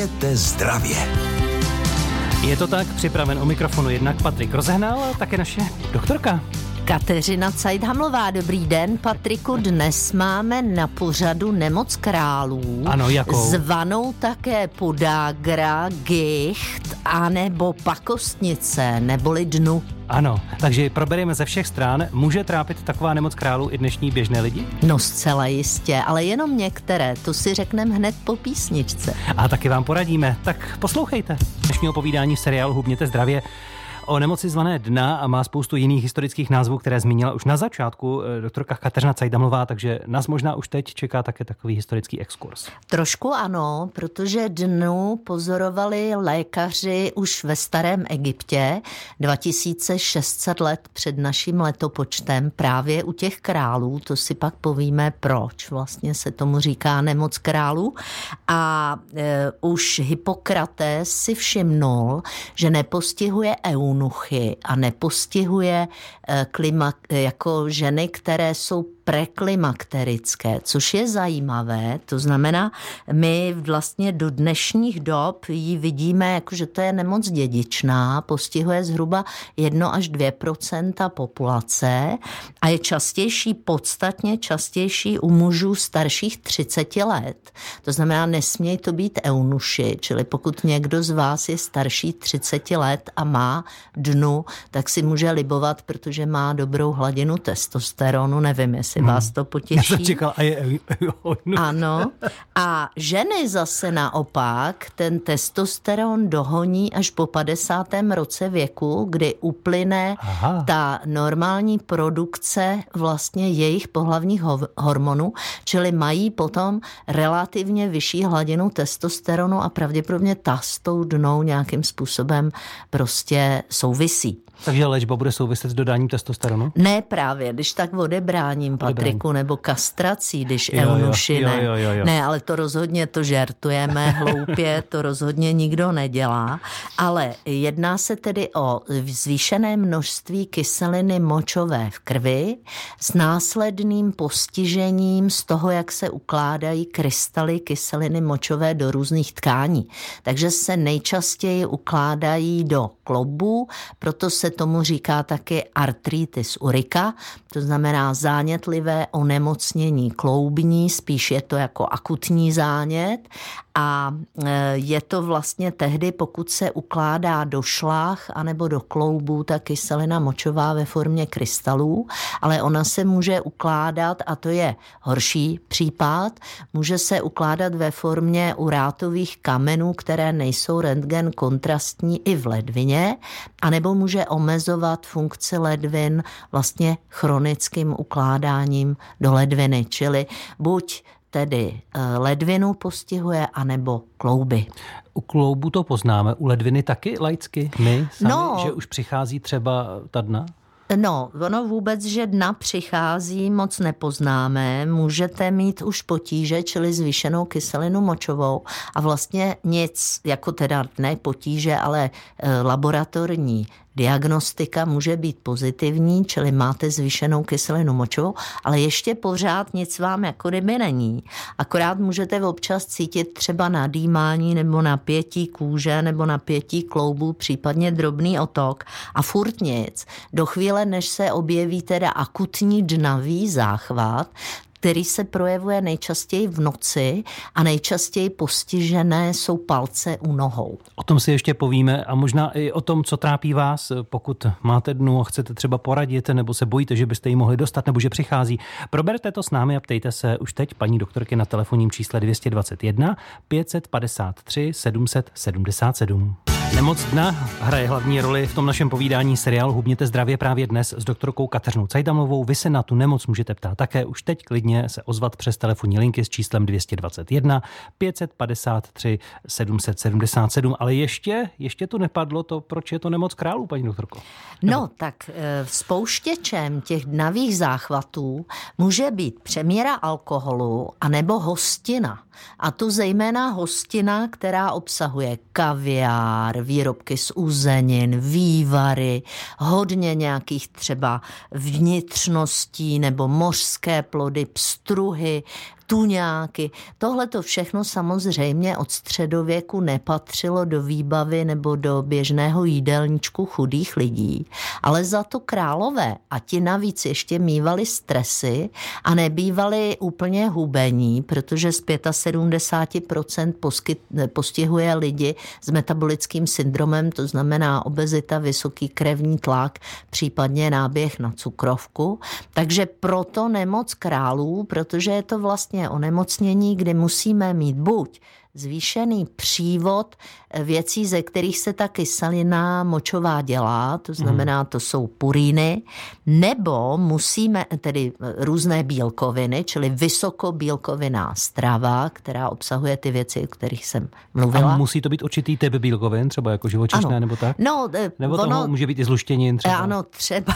Hubněte zdravě. Je to tak, připraven u mikrofonu jednak Patrik Rozehnal také naše doktorka. Kateřina Cajdhamlová, dobrý den. Patriku, dnes máme na pořadu Nemoc králů. Ano, jakou? Zvanou také podágra, gicht, anebo pakostnice, neboli dnu. Ano, takže probereme ze všech stran. Může trápit taková nemoc králů i dnešní běžné lidi? No zcela jistě, ale jenom některé, to si řekneme hned po písničce. A taky vám poradíme, tak poslouchejte. Dnešního povídání v seriálu Hubněte zdravě o nemoci zvané dna a má spoustu jiných historických názvů, které zmínila už na začátku eh, doktorka Kateřina Cajdamlová, takže nás možná už teď čeká také takový historický exkurs. Trošku ano, protože dnu pozorovali lékaři už ve starém Egyptě 2600 let před naším letopočtem právě u těch králů, to si pak povíme proč vlastně se tomu říká nemoc králů a e, už Hippokrates si všimnul, že nepostihuje eun eunuchy a nepostihuje eh, klima, jako ženy, které jsou preklimakterické, což je zajímavé. To znamená, my vlastně do dnešních dob ji vidíme, jako že to je nemoc dědičná, postihuje zhruba 1 až 2% populace a je častější, podstatně častější u mužů starších 30 let. To znamená, nesmějí to být eunuši, čili pokud někdo z vás je starší 30 let a má dnu, tak si může libovat, protože má dobrou hladinu testosteronu, nevím, jestli jestli hmm. vás to potěší. Já jsem čekal, a je... ano. A ženy zase naopak ten testosteron dohoní až po 50. roce věku, kdy uplyne Aha. ta normální produkce vlastně jejich pohlavních hormonů, čili mají potom relativně vyšší hladinu testosteronu a pravděpodobně ta s tou dnou nějakým způsobem prostě souvisí. Takže léčba bude souviset s dodáním testosteronu? Ne právě, když tak odebráním, Patriku, nebo kastrací, když jo, eunuši ne. Jo, jo, jo. Ne, ale to rozhodně to žertujeme hloupě, to rozhodně nikdo nedělá. Ale jedná se tedy o zvýšené množství kyseliny močové v krvi s následným postižením z toho, jak se ukládají krystaly kyseliny močové do různých tkání. Takže se nejčastěji ukládají do klobu, proto se tomu říká taky artritis urika, to znamená zánětlivé onemocnění kloubní, spíš je to jako akutní zánět a e, je to vlastně tehdy, pokud se ukládá do šlách anebo do kloubů ta kyselina močová ve formě krystalů, ale ona se může ukládat, a to je horší případ, může se ukládat ve formě urátových kamenů, které nejsou rentgen kontrastní i v ledvině, anebo může omezovat funkci ledvin vlastně chronickým ukládáním do ledviny, čili buď tedy eh, ledvinu postihuje, anebo klouby. U kloubu to poznáme, u ledviny taky laicky? My sami, no, že už přichází třeba ta dna? No, ono vůbec, že dna přichází, moc nepoznáme. Můžete mít už potíže, čili zvýšenou kyselinu močovou a vlastně nic, jako teda ne potíže, ale e, laboratorní diagnostika může být pozitivní, čili máte zvýšenou kyselinu močovou, ale ještě pořád nic vám jako kdyby není. Akorát můžete občas cítit třeba nadýmání nebo napětí kůže nebo napětí kloubů, případně drobný otok a furt nic. Do chvíle, než se objeví teda akutní dnavý záchvat, který se projevuje nejčastěji v noci a nejčastěji postižené jsou palce u nohou. O tom si ještě povíme a možná i o tom, co trápí vás, pokud máte dnu a chcete třeba poradit, nebo se bojíte, že byste ji mohli dostat, nebo že přichází. Proberte to s námi a ptejte se už teď paní doktorky na telefonním čísle 221 553 777. Nemoc dna hraje hlavní roli v tom našem povídání seriálu Hubněte zdravě právě dnes s doktorkou Kateřinou Cajdamovou. Vy se na tu nemoc můžete ptát také už teď klidně se ozvat přes telefonní linky s číslem 221 553 777. Ale ještě, ještě to nepadlo to, proč je to nemoc králů, paní doktorko. No, tak e, spouštěčem těch dnavých záchvatů může být přeměra alkoholu anebo hostina. A tu zejména hostina, která obsahuje kaviár, výrobky z uzenin, vývary, hodně nějakých třeba vnitřností nebo mořské plody, pstruhy, tuňáky. Tohle to všechno samozřejmě od středověku nepatřilo do výbavy nebo do běžného jídelníčku chudých lidí, ale za to králové a ti navíc ještě mývali stresy a nebývali úplně hubení, protože z 75% poskyt, postihuje lidi s metabolickým syndromem, to znamená obezita, vysoký krevní tlak, případně náběh na cukrovku. Takže proto nemoc králů, protože je to vlastně onemocnění, kdy musíme mít buď zvýšený přívod věcí, ze kterých se ta kyselina močová dělá, to znamená, to jsou puríny, nebo musíme, tedy různé bílkoviny, čili vysokobílkoviná strava, která obsahuje ty věci, o kterých jsem mluvila. A musí to být určitý typ bílkovin, třeba jako živočišné ano. nebo tak? No, eh, nebo ono, to může být i zluštěnin třeba? Ano, třeba.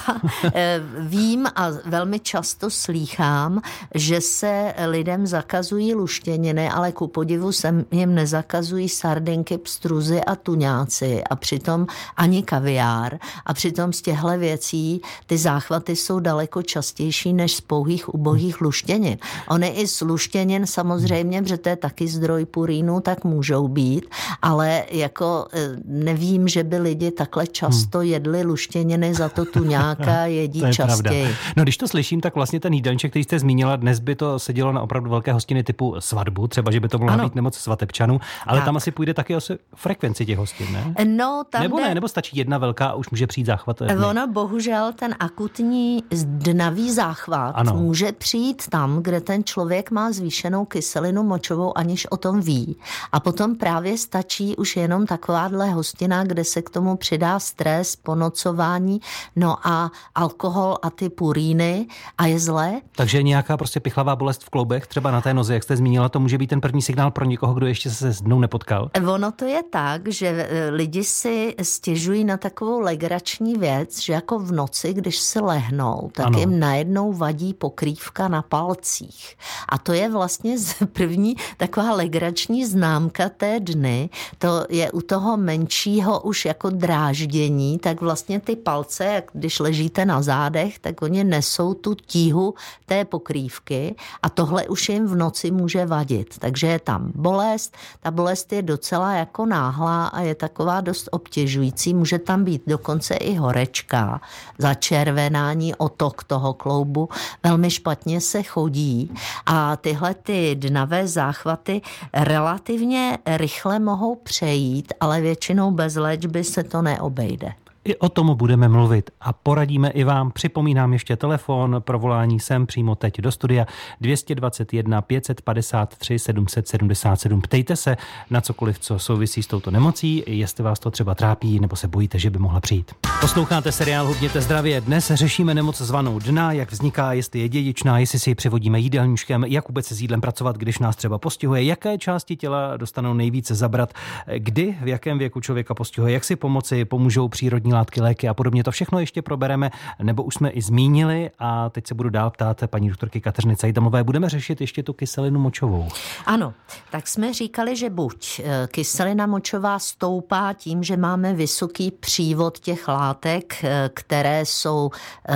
Eh, vím a velmi často slýchám, že se lidem zakazují luštěniny, ale ku podivu jsem jim nezakazují sardinky, pstruzy a tuňáci a přitom ani kaviár a přitom z těchto věcí ty záchvaty jsou daleko častější než z pouhých ubohých luštěnin. Ony i z luštěnin samozřejmě, protože to je taky zdroj purínu, tak můžou být, ale jako e, nevím, že by lidi takhle často hmm. jedli luštěniny, za to tuňáka jedí to častěji. Pravda. No když to slyším, tak vlastně ten jídelníček, který jste zmínila, dnes by to sedělo na opravdu velké hostiny typu svatbu, třeba, že by to mohla být nemoc svatebčanů, ale tak. tam asi půjde taky o frekvenci těch hostin, ne? No, tam nebo jde... ne, nebo stačí jedna velká a už může přijít záchvat? Ono bohužel ten akutní dnavý záchvat ano. může přijít tam, kde ten člověk má zvýšenou kyselinu močovou, aniž o tom ví. A potom právě stačí už jenom takováhle hostina, kde se k tomu přidá stres, ponocování, no a alkohol a ty puríny a je zlé. Takže nějaká prostě pichlavá bolest v kloubech, třeba na té noze, jak jste zmínila, to může být ten první signál pro někoho, kdo ještě se s dnou nepotkal? Ono to je tak, že e, lidi si stěžují na takovou legrační věc, že jako v noci, když se lehnou, tak ano. jim najednou vadí pokrývka na palcích. A to je vlastně první taková legrační známka té dny. To je u toho menšího už jako dráždění, tak vlastně ty palce, jak když ležíte na zádech, tak oni nesou tu tíhu té pokrývky a tohle už jim v noci může vadit. Takže je tam bolest, ta bolest je docela jako náhlá a je taková dost obtěžující. Může tam být dokonce i horečka, začervenání, otok toho kloubu. Velmi špatně se chodí a tyhle ty dnavé záchvaty relativně rychle mohou přejít, ale většinou bez léčby se to neobejde. I o tom budeme mluvit a poradíme i vám. Připomínám ještě telefon pro volání sem přímo teď do studia 221 553 777. Ptejte se na cokoliv, co souvisí s touto nemocí, jestli vás to třeba trápí nebo se bojíte, že by mohla přijít. Posloucháte seriál Hubněte zdravě. Dnes řešíme nemoc zvanou dna, jak vzniká, jestli je dědičná, jestli si ji přivodíme jídelníčkem, jak vůbec se s jídlem pracovat, když nás třeba postihuje, jaké části těla dostanou nejvíce zabrat, kdy, v jakém věku člověka postihuje, jak si pomoci, pomůžou přírodní látky, léky a podobně. To všechno ještě probereme, nebo už jsme i zmínili a teď se budu dál ptát paní doktorky Kateřiny Cajdamové. Budeme řešit ještě tu kyselinu močovou. Ano, tak jsme říkali, že buď eh, kyselina močová stoupá tím, že máme vysoký přívod těch látek, eh, které jsou, eh,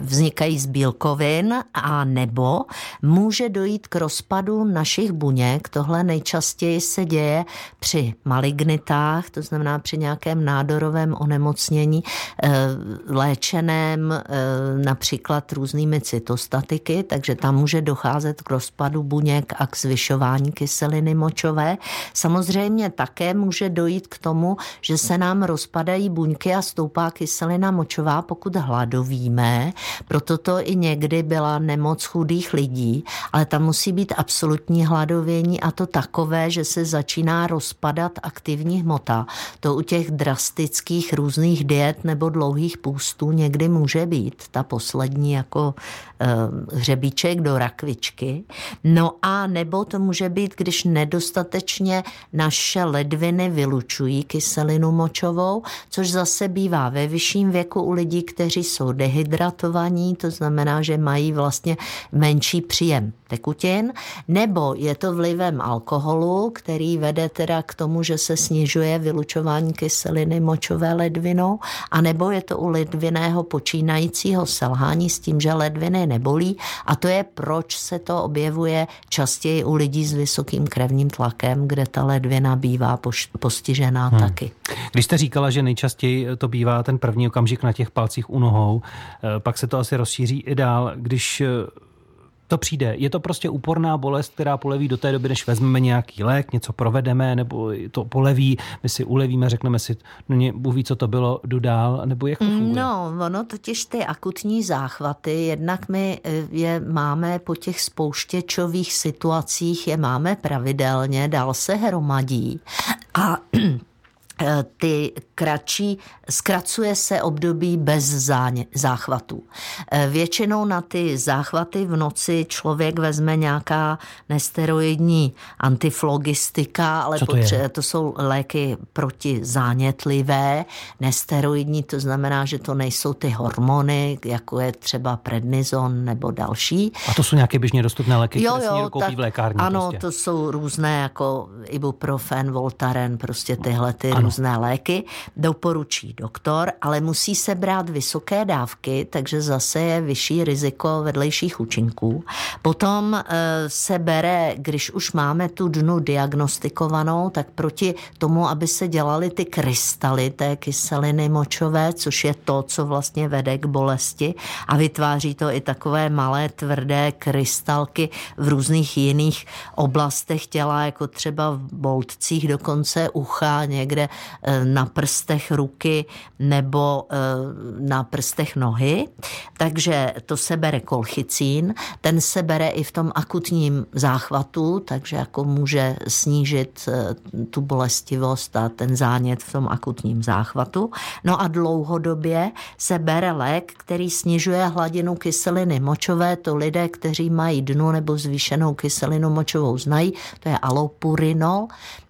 vznikají z bílkovin, a nebo může dojít k rozpadu našich buněk. Tohle nejčastěji se děje při malignitách, to znamená při nějakém nádorovém onemocnění onemocnění eh, léčeném eh, například různými cytostatiky, takže tam může docházet k rozpadu buněk a k zvyšování kyseliny močové. Samozřejmě také může dojít k tomu, že se nám rozpadají buňky a stoupá kyselina močová, pokud hladovíme. Proto to i někdy byla nemoc chudých lidí, ale tam musí být absolutní hladovění a to takové, že se začíná rozpadat aktivní hmota. To u těch drastických různých různých diet nebo dlouhých půstů někdy může být. Ta poslední jako e, hřebíček do rakvičky. No a nebo to může být, když nedostatečně naše ledviny vylučují kyselinu močovou, což zase bývá ve vyšším věku u lidí, kteří jsou dehydratovaní, to znamená, že mají vlastně menší příjem tekutin, nebo je to vlivem alkoholu, který vede teda k tomu, že se snižuje vylučování kyseliny močové ledviny ledvinou, anebo je to u ledviného počínajícího selhání s tím, že ledviny nebolí a to je proč se to objevuje častěji u lidí s vysokým krevním tlakem, kde ta ledvina bývá postižená hmm. taky. Když jste říkala, že nejčastěji to bývá ten první okamžik na těch palcích u nohou, eh, pak se to asi rozšíří i dál, když eh, to přijde. Je to prostě úporná bolest, která poleví do té doby, než vezmeme nějaký lék, něco provedeme, nebo to poleví, my si ulevíme, řekneme si, no mě ví, co to bylo, jdu dál, nebo jak to funguje? No, ono totiž ty akutní záchvaty, jednak my eh, je máme po těch spouštěčových situacích, je máme pravidelně, dál se hromadí a ty kratší, zkracuje se období bez záně, záchvatů. Eh, většinou na ty záchvaty v noci člověk vezme nějaká nesteroidní antiflogistika, ale Co to, potře- to jsou léky protizánětlivé. Nesteroidní, to znamená, že to nejsou ty hormony, jako je třeba prednizon nebo další. A to jsou nějaké běžně dostupné léky, jo, které jo, koupí tak, v lékárně? Ano, prostě. to jsou různé jako ibuprofen, voltaren, prostě tyhle ty ano různé léky, doporučí doktor, ale musí se brát vysoké dávky, takže zase je vyšší riziko vedlejších účinků. Potom eh, se bere, když už máme tu dnu diagnostikovanou, tak proti tomu, aby se dělaly ty krystaly té kyseliny močové, což je to, co vlastně vede k bolesti a vytváří to i takové malé tvrdé krystalky v různých jiných oblastech těla, jako třeba v boltcích dokonce ucha, někde na prstech ruky nebo eh, na prstech nohy. Takže to se bere kolchicín, ten se bere i v tom akutním záchvatu, takže jako může snížit eh, tu bolestivost a ten zánět v tom akutním záchvatu. No a dlouhodobě se bere lék, který snižuje hladinu kyseliny močové. To lidé, kteří mají dnu nebo zvýšenou kyselinu močovou znají, to je alopurinol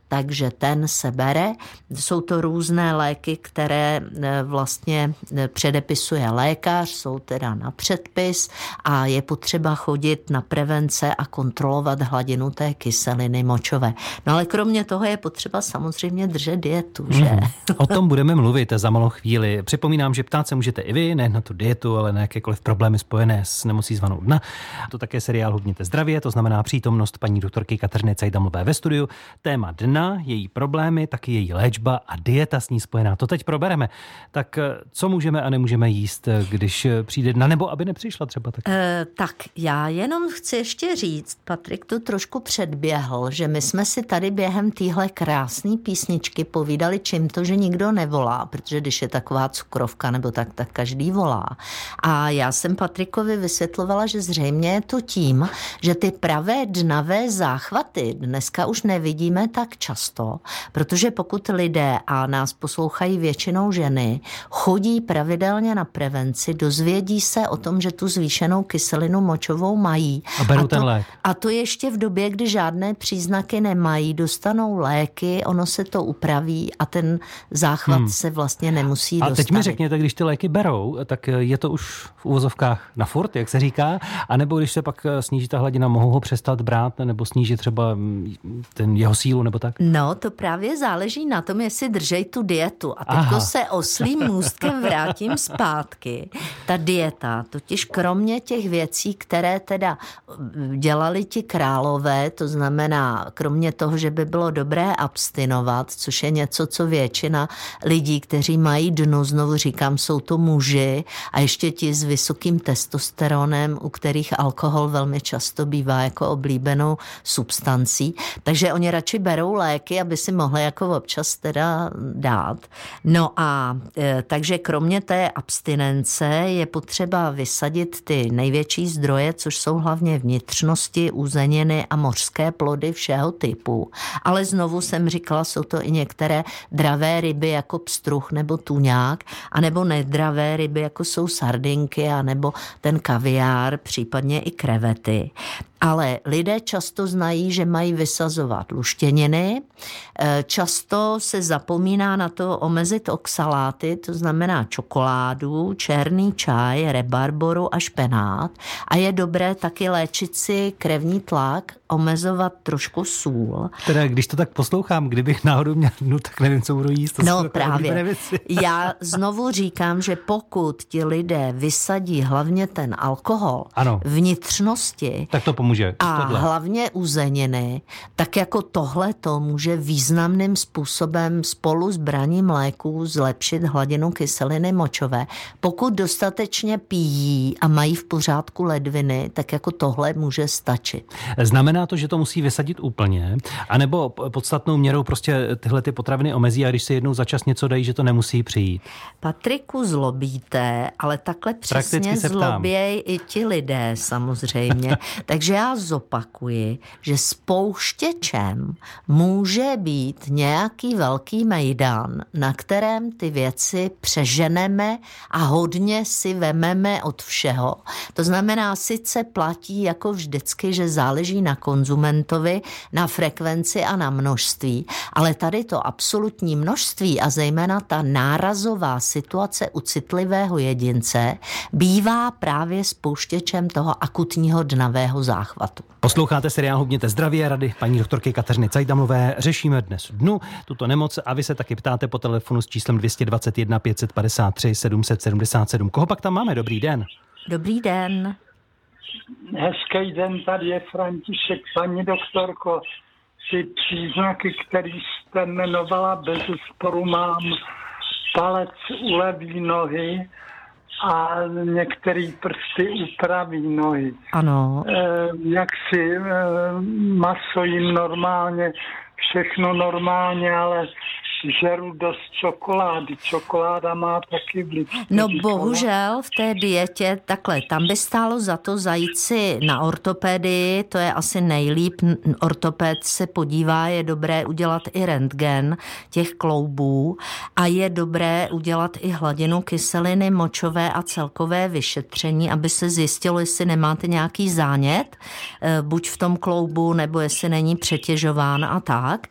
takže ten se bere. Jsou to různé léky, které e, vlastně e, předepisuje lékař, jsou teda na předpis a je potřeba chodit na prevence a kontrolovat hladinu té kyseliny močové. No ale kromě toho je potřeba samozřejmě držet dietu, že? Mm, o tom budeme mluvit za malou chvíli. Připomínám, že ptát se můžete i vy, ne na tu dietu, ale na jakékoliv problémy spojené s nemocí zvanou dna. To také seriál Hubněte zdravě, to znamená přítomnost paní doktorky Katriny Cajdamové ve studiu. Téma dna žena, její problémy, taky její léčba a dieta s ní spojená. To teď probereme. Tak eh, co můžeme a nemůžeme jíst, eh, když eh, přijde dna, nebo aby nepřišla třeba tak? E, tak já jenom chci ještě říct, Patrik to trošku předběhl, že my jsme si tady během téhle krásné písničky povídali, čím to, že nikdo nevolá, protože když je taková cukrovka nebo tak, tak každý volá. A já jsem Patrikovi vysvětlovala, že zřejmě je to tím, že ty pravé dnavé záchvaty dneska už nevidíme tak často, protože pokud lidé a nás poslouchají většinou ženy, chodí pravidelně na prevenci, dozvědí se o tom, že tu zvýšenou kyselinu močovou mají. A berou a to, ten lék. A to ještě v době, kdy žádné příznaky nemají, dostanou léky, ono se to upraví a ten záchvat hmm. se vlastně nemusí a dostavit. teď mi řekněte, když ty léky berou, tak je to už v úvozovkách na furt, jak se říká, anebo když se pak sníží ta hladina, mohou ho přestat brát, nebo snížit třeba mm, ten jeho sílu, nebo tak? No, to právě záleží na tom, jestli držej tu dietu. A teď se oslým můstkem vrátím zpátky. Ta dieta, totiž kromě těch věcí, které teda dělali ti králové, to znamená, kromě toho, že by bylo dobré abstinovat, což je něco, co většina lidí, kteří mají dnu, znovu říkám, jsou to muži a ještě ti s vysokým testosteronem, u kterých alkohol velmi často bývá jako oblíbenou substancí. Takže oni radši berou léky, aby si mohli jako občas teda dát. No a e, takže kromě té abstinence je potřeba vysadit ty největší zdroje, což jsou hlavně vnitřnosti, uzeniny a mořské plody všeho typu. Ale znovu jsem říkala, jsou to i některé dravé ryby jako pstruh nebo tuňák, anebo nedravé ryby jako jsou sardinky, anebo ten kaviár, případně i krevety. Ale lidé často znají, že mají vysazovat luštěniny. Eh, často se zapomíná na to omezit oxaláty, to znamená čokoládu, černý čaj, rebarboru a špenát. A je dobré taky léčit si krevní tlak, omezovat trošku sůl. Teda když to tak poslouchám, kdybych náhodou měl dnu, tak nevím, co budu jíst. To no právě. Já znovu říkám, že pokud ti lidé vysadí hlavně ten alkohol ano. vnitřnosti, tak to pomůže. A tohle. hlavně uzeniny, tak jako tohle to může významným způsobem spolu s braním léků zlepšit hladinu kyseliny močové. Pokud dostatečně pijí a mají v pořádku ledviny, tak jako tohle může stačit. Znamená to, že to musí vysadit úplně, anebo podstatnou měrou prostě tyhle ty potraviny omezí a když se jednou za čas něco dají, že to nemusí přijít? Patriku, zlobíte, ale takhle přesně zlobějí i ti lidé samozřejmě. Takže já zopakuji, že spouštěčem může být nějaký velký mejdan, na kterém ty věci přeženeme a hodně si vememe od všeho. To znamená, sice platí jako vždycky, že záleží na konzumentovi, na frekvenci a na množství, ale tady to absolutní množství a zejména ta nárazová situace u citlivého jedince bývá právě spouštěčem toho akutního dnavého záchvatu. Posloucháte seriál Hubněte zdravě rady paní doktorky Kateřiny Cajdamlové. Řešíme dnes dnu tuto nemoc a vy se taky ptáte po telefonu s číslem 221 553 777. Koho pak tam máme? Dobrý den. Dobrý den. Hezký den, tady je František. Paní doktorko, ty příznaky, které jste jmenovala, bez sporu mám palec u levé nohy, a některé prsty upraví nohy. Ano. E, jak si e, maso jim normálně, všechno normálně, ale žeru dost čokolády. Čokoláda má taky vliv. No bohužel v té dietě, takhle, tam by stálo za to zajít si na ortopedii, to je asi nejlíp. Ortoped se podívá, je dobré udělat i rentgen těch kloubů a je dobré udělat i hladinu kyseliny močové a celkové vyšetření, aby se zjistilo, jestli nemáte nějaký zánět, eh, buď v tom kloubu, nebo jestli není přetěžován a tak.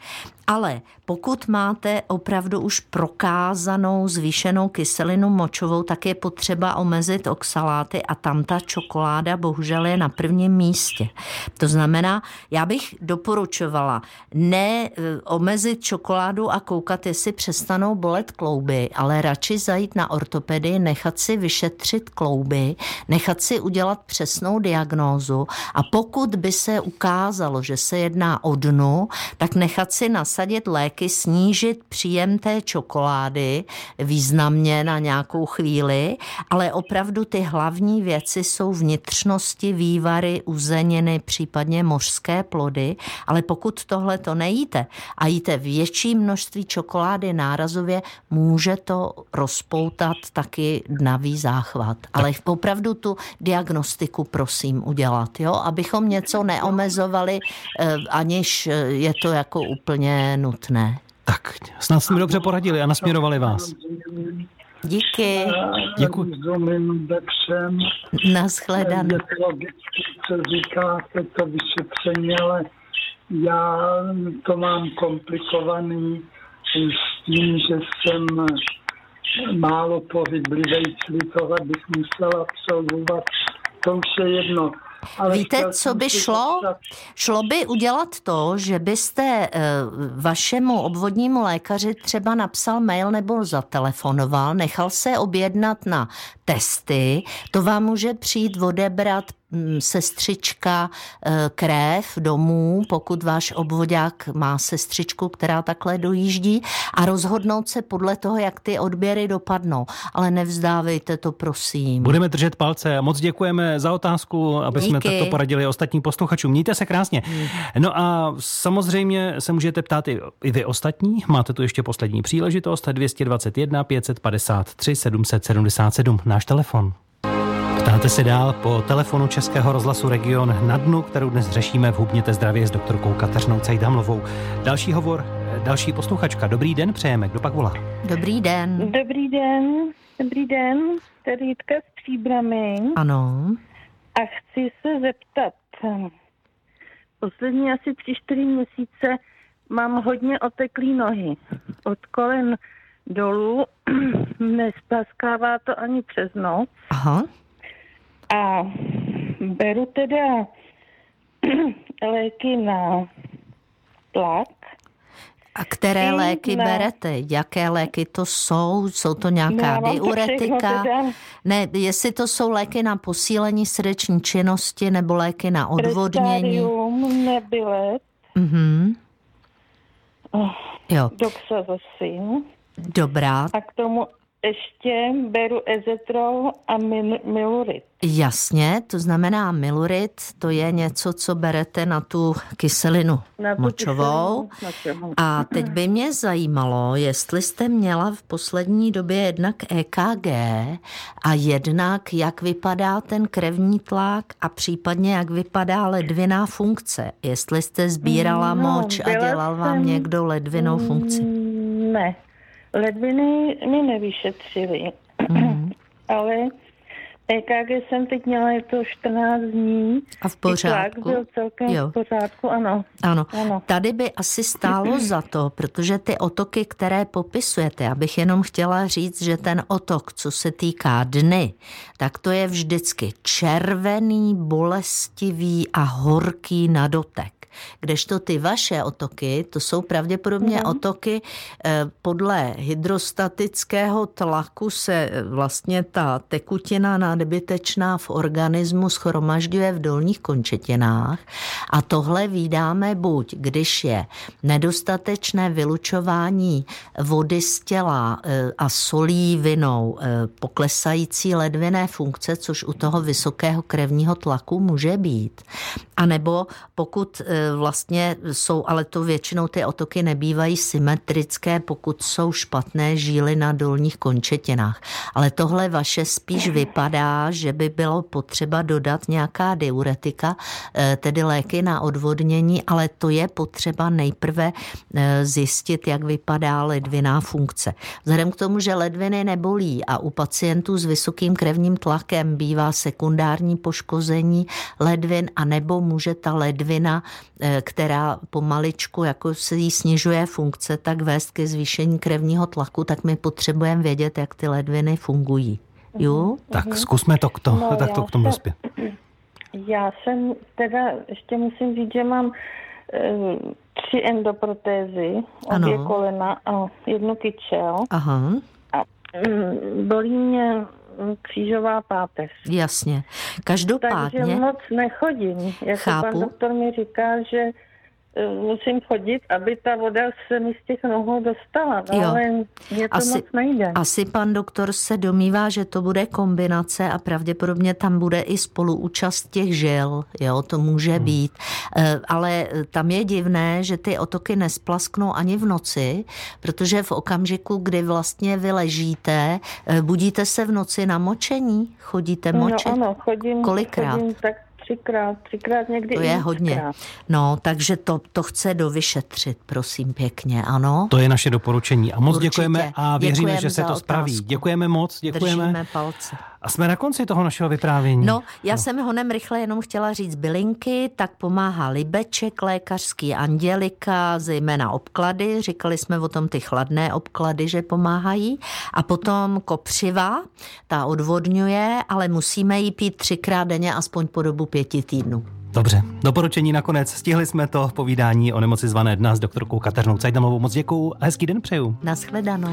Ale pokud máte opravdu už prokázanou zvýšenou kyselinu močovou, tak je potřeba omezit oxaláty a tam ta čokoláda bohužel je na prvním místě. To znamená, já bych doporučovala ne eh, omezit čokoládu a koukat, jestli přestanou bolet klouby, ale radši zajít na ortopedii, nechat si vyšetřit klouby, nechat si udělat přesnou diagnózu a pokud by se ukázalo, že se jedná o dnu, tak nechat si nasadit lék taky snížit příjem té čokolády významně na nějakou chvíli, ale opravdu ty hlavní věci jsou vnitřnosti, vývary, uzeniny, případně mořské plody, ale pokud tohle to nejíte a jíte větší množství čokolády nárazově, může to rozpoutat taky dnavý záchvat. Ale opravdu tu diagnostiku prosím udělat, jo? abychom něco neomezovali, eh, aniž je to jako úplně nutné. Tak, snad jsme dobře poradili a nasměrovali vás. Díky. Děkuji. Naschledanou. co říkáte, to vyšetření, ale já to mám komplikovaný s tím, že jsem málo pohyblivý, čili tohle bych musela absolvovat. To už je jedno. Ale Víte, co by šlo? Šlo by udělat to, že byste eh, vašemu obvodnímu lékaři třeba napsal mail nebo zatelefonoval, nechal se objednat na testy, to vám může přijít odebrat Mm, sestřička eh, krev domů, pokud váš obvodák má sestřičku, která takhle dojíždí a rozhodnout se podle toho, jak ty odběry dopadnou. Ale nevzdávejte to, prosím. Budeme držet palce a moc děkujeme za otázku, aby Díky. jsme takto poradili ostatním posluchačům. Mějte se krásně. No a samozřejmě se můžete ptát i, i vy ostatní. Máte tu ještě poslední příležitost 221 553 777 náš telefon. Ptáte se dál po telefonu Českého rozhlasu Region na dnu, kterou dnes řešíme v Hubněte zdravě s doktorkou Kateřinou Cajdamlovou. Další hovor, další posluchačka. Dobrý den, přejeme. Kdo pak volá? Dobrý den. Dobrý den. Dobrý den. Tady Jitka s příbramy. Ano. A chci se zeptat, poslední asi tři, čtyři měsíce mám hodně oteklý nohy. Od kolen dolů nespaskává to ani přes noc. Aha. A beru teda léky na tlak. A které léky ne. berete? Jaké léky to jsou? Jsou to nějaká no, diuretika? Ne, jestli to jsou léky na posílení srdeční činnosti nebo léky na odvodnění? nebylet. Mhm. Oh, jo. Doxazosin. Dobrá. A k tomu ještě beru ezetrol a milurit. Jasně, to znamená milurit, to je něco, co berete na tu kyselinu na tu močovou. Kyselinu. A teď by mě zajímalo, jestli jste měla v poslední době jednak EKG a jednak jak vypadá ten krevní tlak a případně jak vypadá ledviná funkce. Jestli jste sbírala no, moč a dělal vám jsem... někdo ledvinou funkci. Ne, Ledviny mi nevyšetřili, mm. ale EKG jsem teď měla, je to 14 dní. A v pořádku? byl celkem jo. v pořádku, ano. ano. Ano. Tady by asi stálo za to, protože ty otoky, které popisujete, abych jenom chtěla říct, že ten otok, co se týká dny, tak to je vždycky červený, bolestivý a horký na dotek. Kdežto ty vaše otoky, to jsou pravděpodobně mm. otoky eh, podle hydrostatického tlaku se eh, vlastně ta tekutina nadbytečná v organismu schromažďuje v dolních končetinách a tohle vydáme buď, když je nedostatečné vylučování vody z těla eh, a solí vinou poklesající ledviné funkce, což u toho vysokého krevního tlaku může být. A nebo pokud vlastně jsou, ale to většinou ty otoky nebývají symetrické, pokud jsou špatné žíly na dolních končetinách. Ale tohle vaše spíš vypadá, že by bylo potřeba dodat nějaká diuretika, eh, tedy léky na odvodnění, ale to je potřeba nejprve eh, zjistit, jak vypadá ledviná funkce. Vzhledem k tomu, že ledviny nebolí a u pacientů s vysokým krevním tlakem bývá sekundární poškození ledvin a nebo může ta ledvina která pomaličku jako se jí snižuje funkce, tak vést ke zvýšení krevního tlaku, tak my potřebujeme vědět, jak ty ledviny fungují. Jo? Mhm, tak mhm. zkusme to k, to, no, tak to k tomu dospět. Já jsem teda, ještě musím říct, že mám e, tři endoprotézy, ano. obě kolena a jednu kyčel. Aha. A mm, bolí mě křížová páteř. Jasně. Každopádně... Takže moc nechodím. Jako chápu. pan doktor mi říká, že musím chodit, aby ta voda se mi z těch nohou dostala, no, jo. ale mě to asi, moc nejde. Asi pan doktor se domývá, že to bude kombinace a pravděpodobně tam bude i spoluúčast těch žil, jo, to může hmm. být. Eh, ale tam je divné, že ty otoky nesplasknou ani v noci, protože v okamžiku, kdy vlastně vy ležíte, eh, budíte se v noci na močení, chodíte no, močit? No, ano, chodím, Kolikrát? Chodím tak třikrát, třikrát někdy To je hodně. No, takže to, to chce dovyšetřit, prosím pěkně, ano. To je naše doporučení a moc Určitě. děkujeme a věříme, děkujeme že se to spraví. Děkujeme moc, děkujeme. Držíme palce. A jsme na konci toho našeho vyprávění. No, já no. jsem honem rychle jenom chtěla říct bylinky, tak pomáhá Libeček, lékařský Andělika, zejména obklady, říkali jsme o tom ty chladné obklady, že pomáhají. A potom kopřiva, ta odvodňuje, ale musíme jí pít třikrát denně, aspoň po dobu pěti týdnů. Dobře, doporučení nakonec. Stihli jsme to povídání o nemoci zvané dna s doktorkou Kateřinou Cajdamovou. Moc děkuju a hezký den přeju. Naschledanou.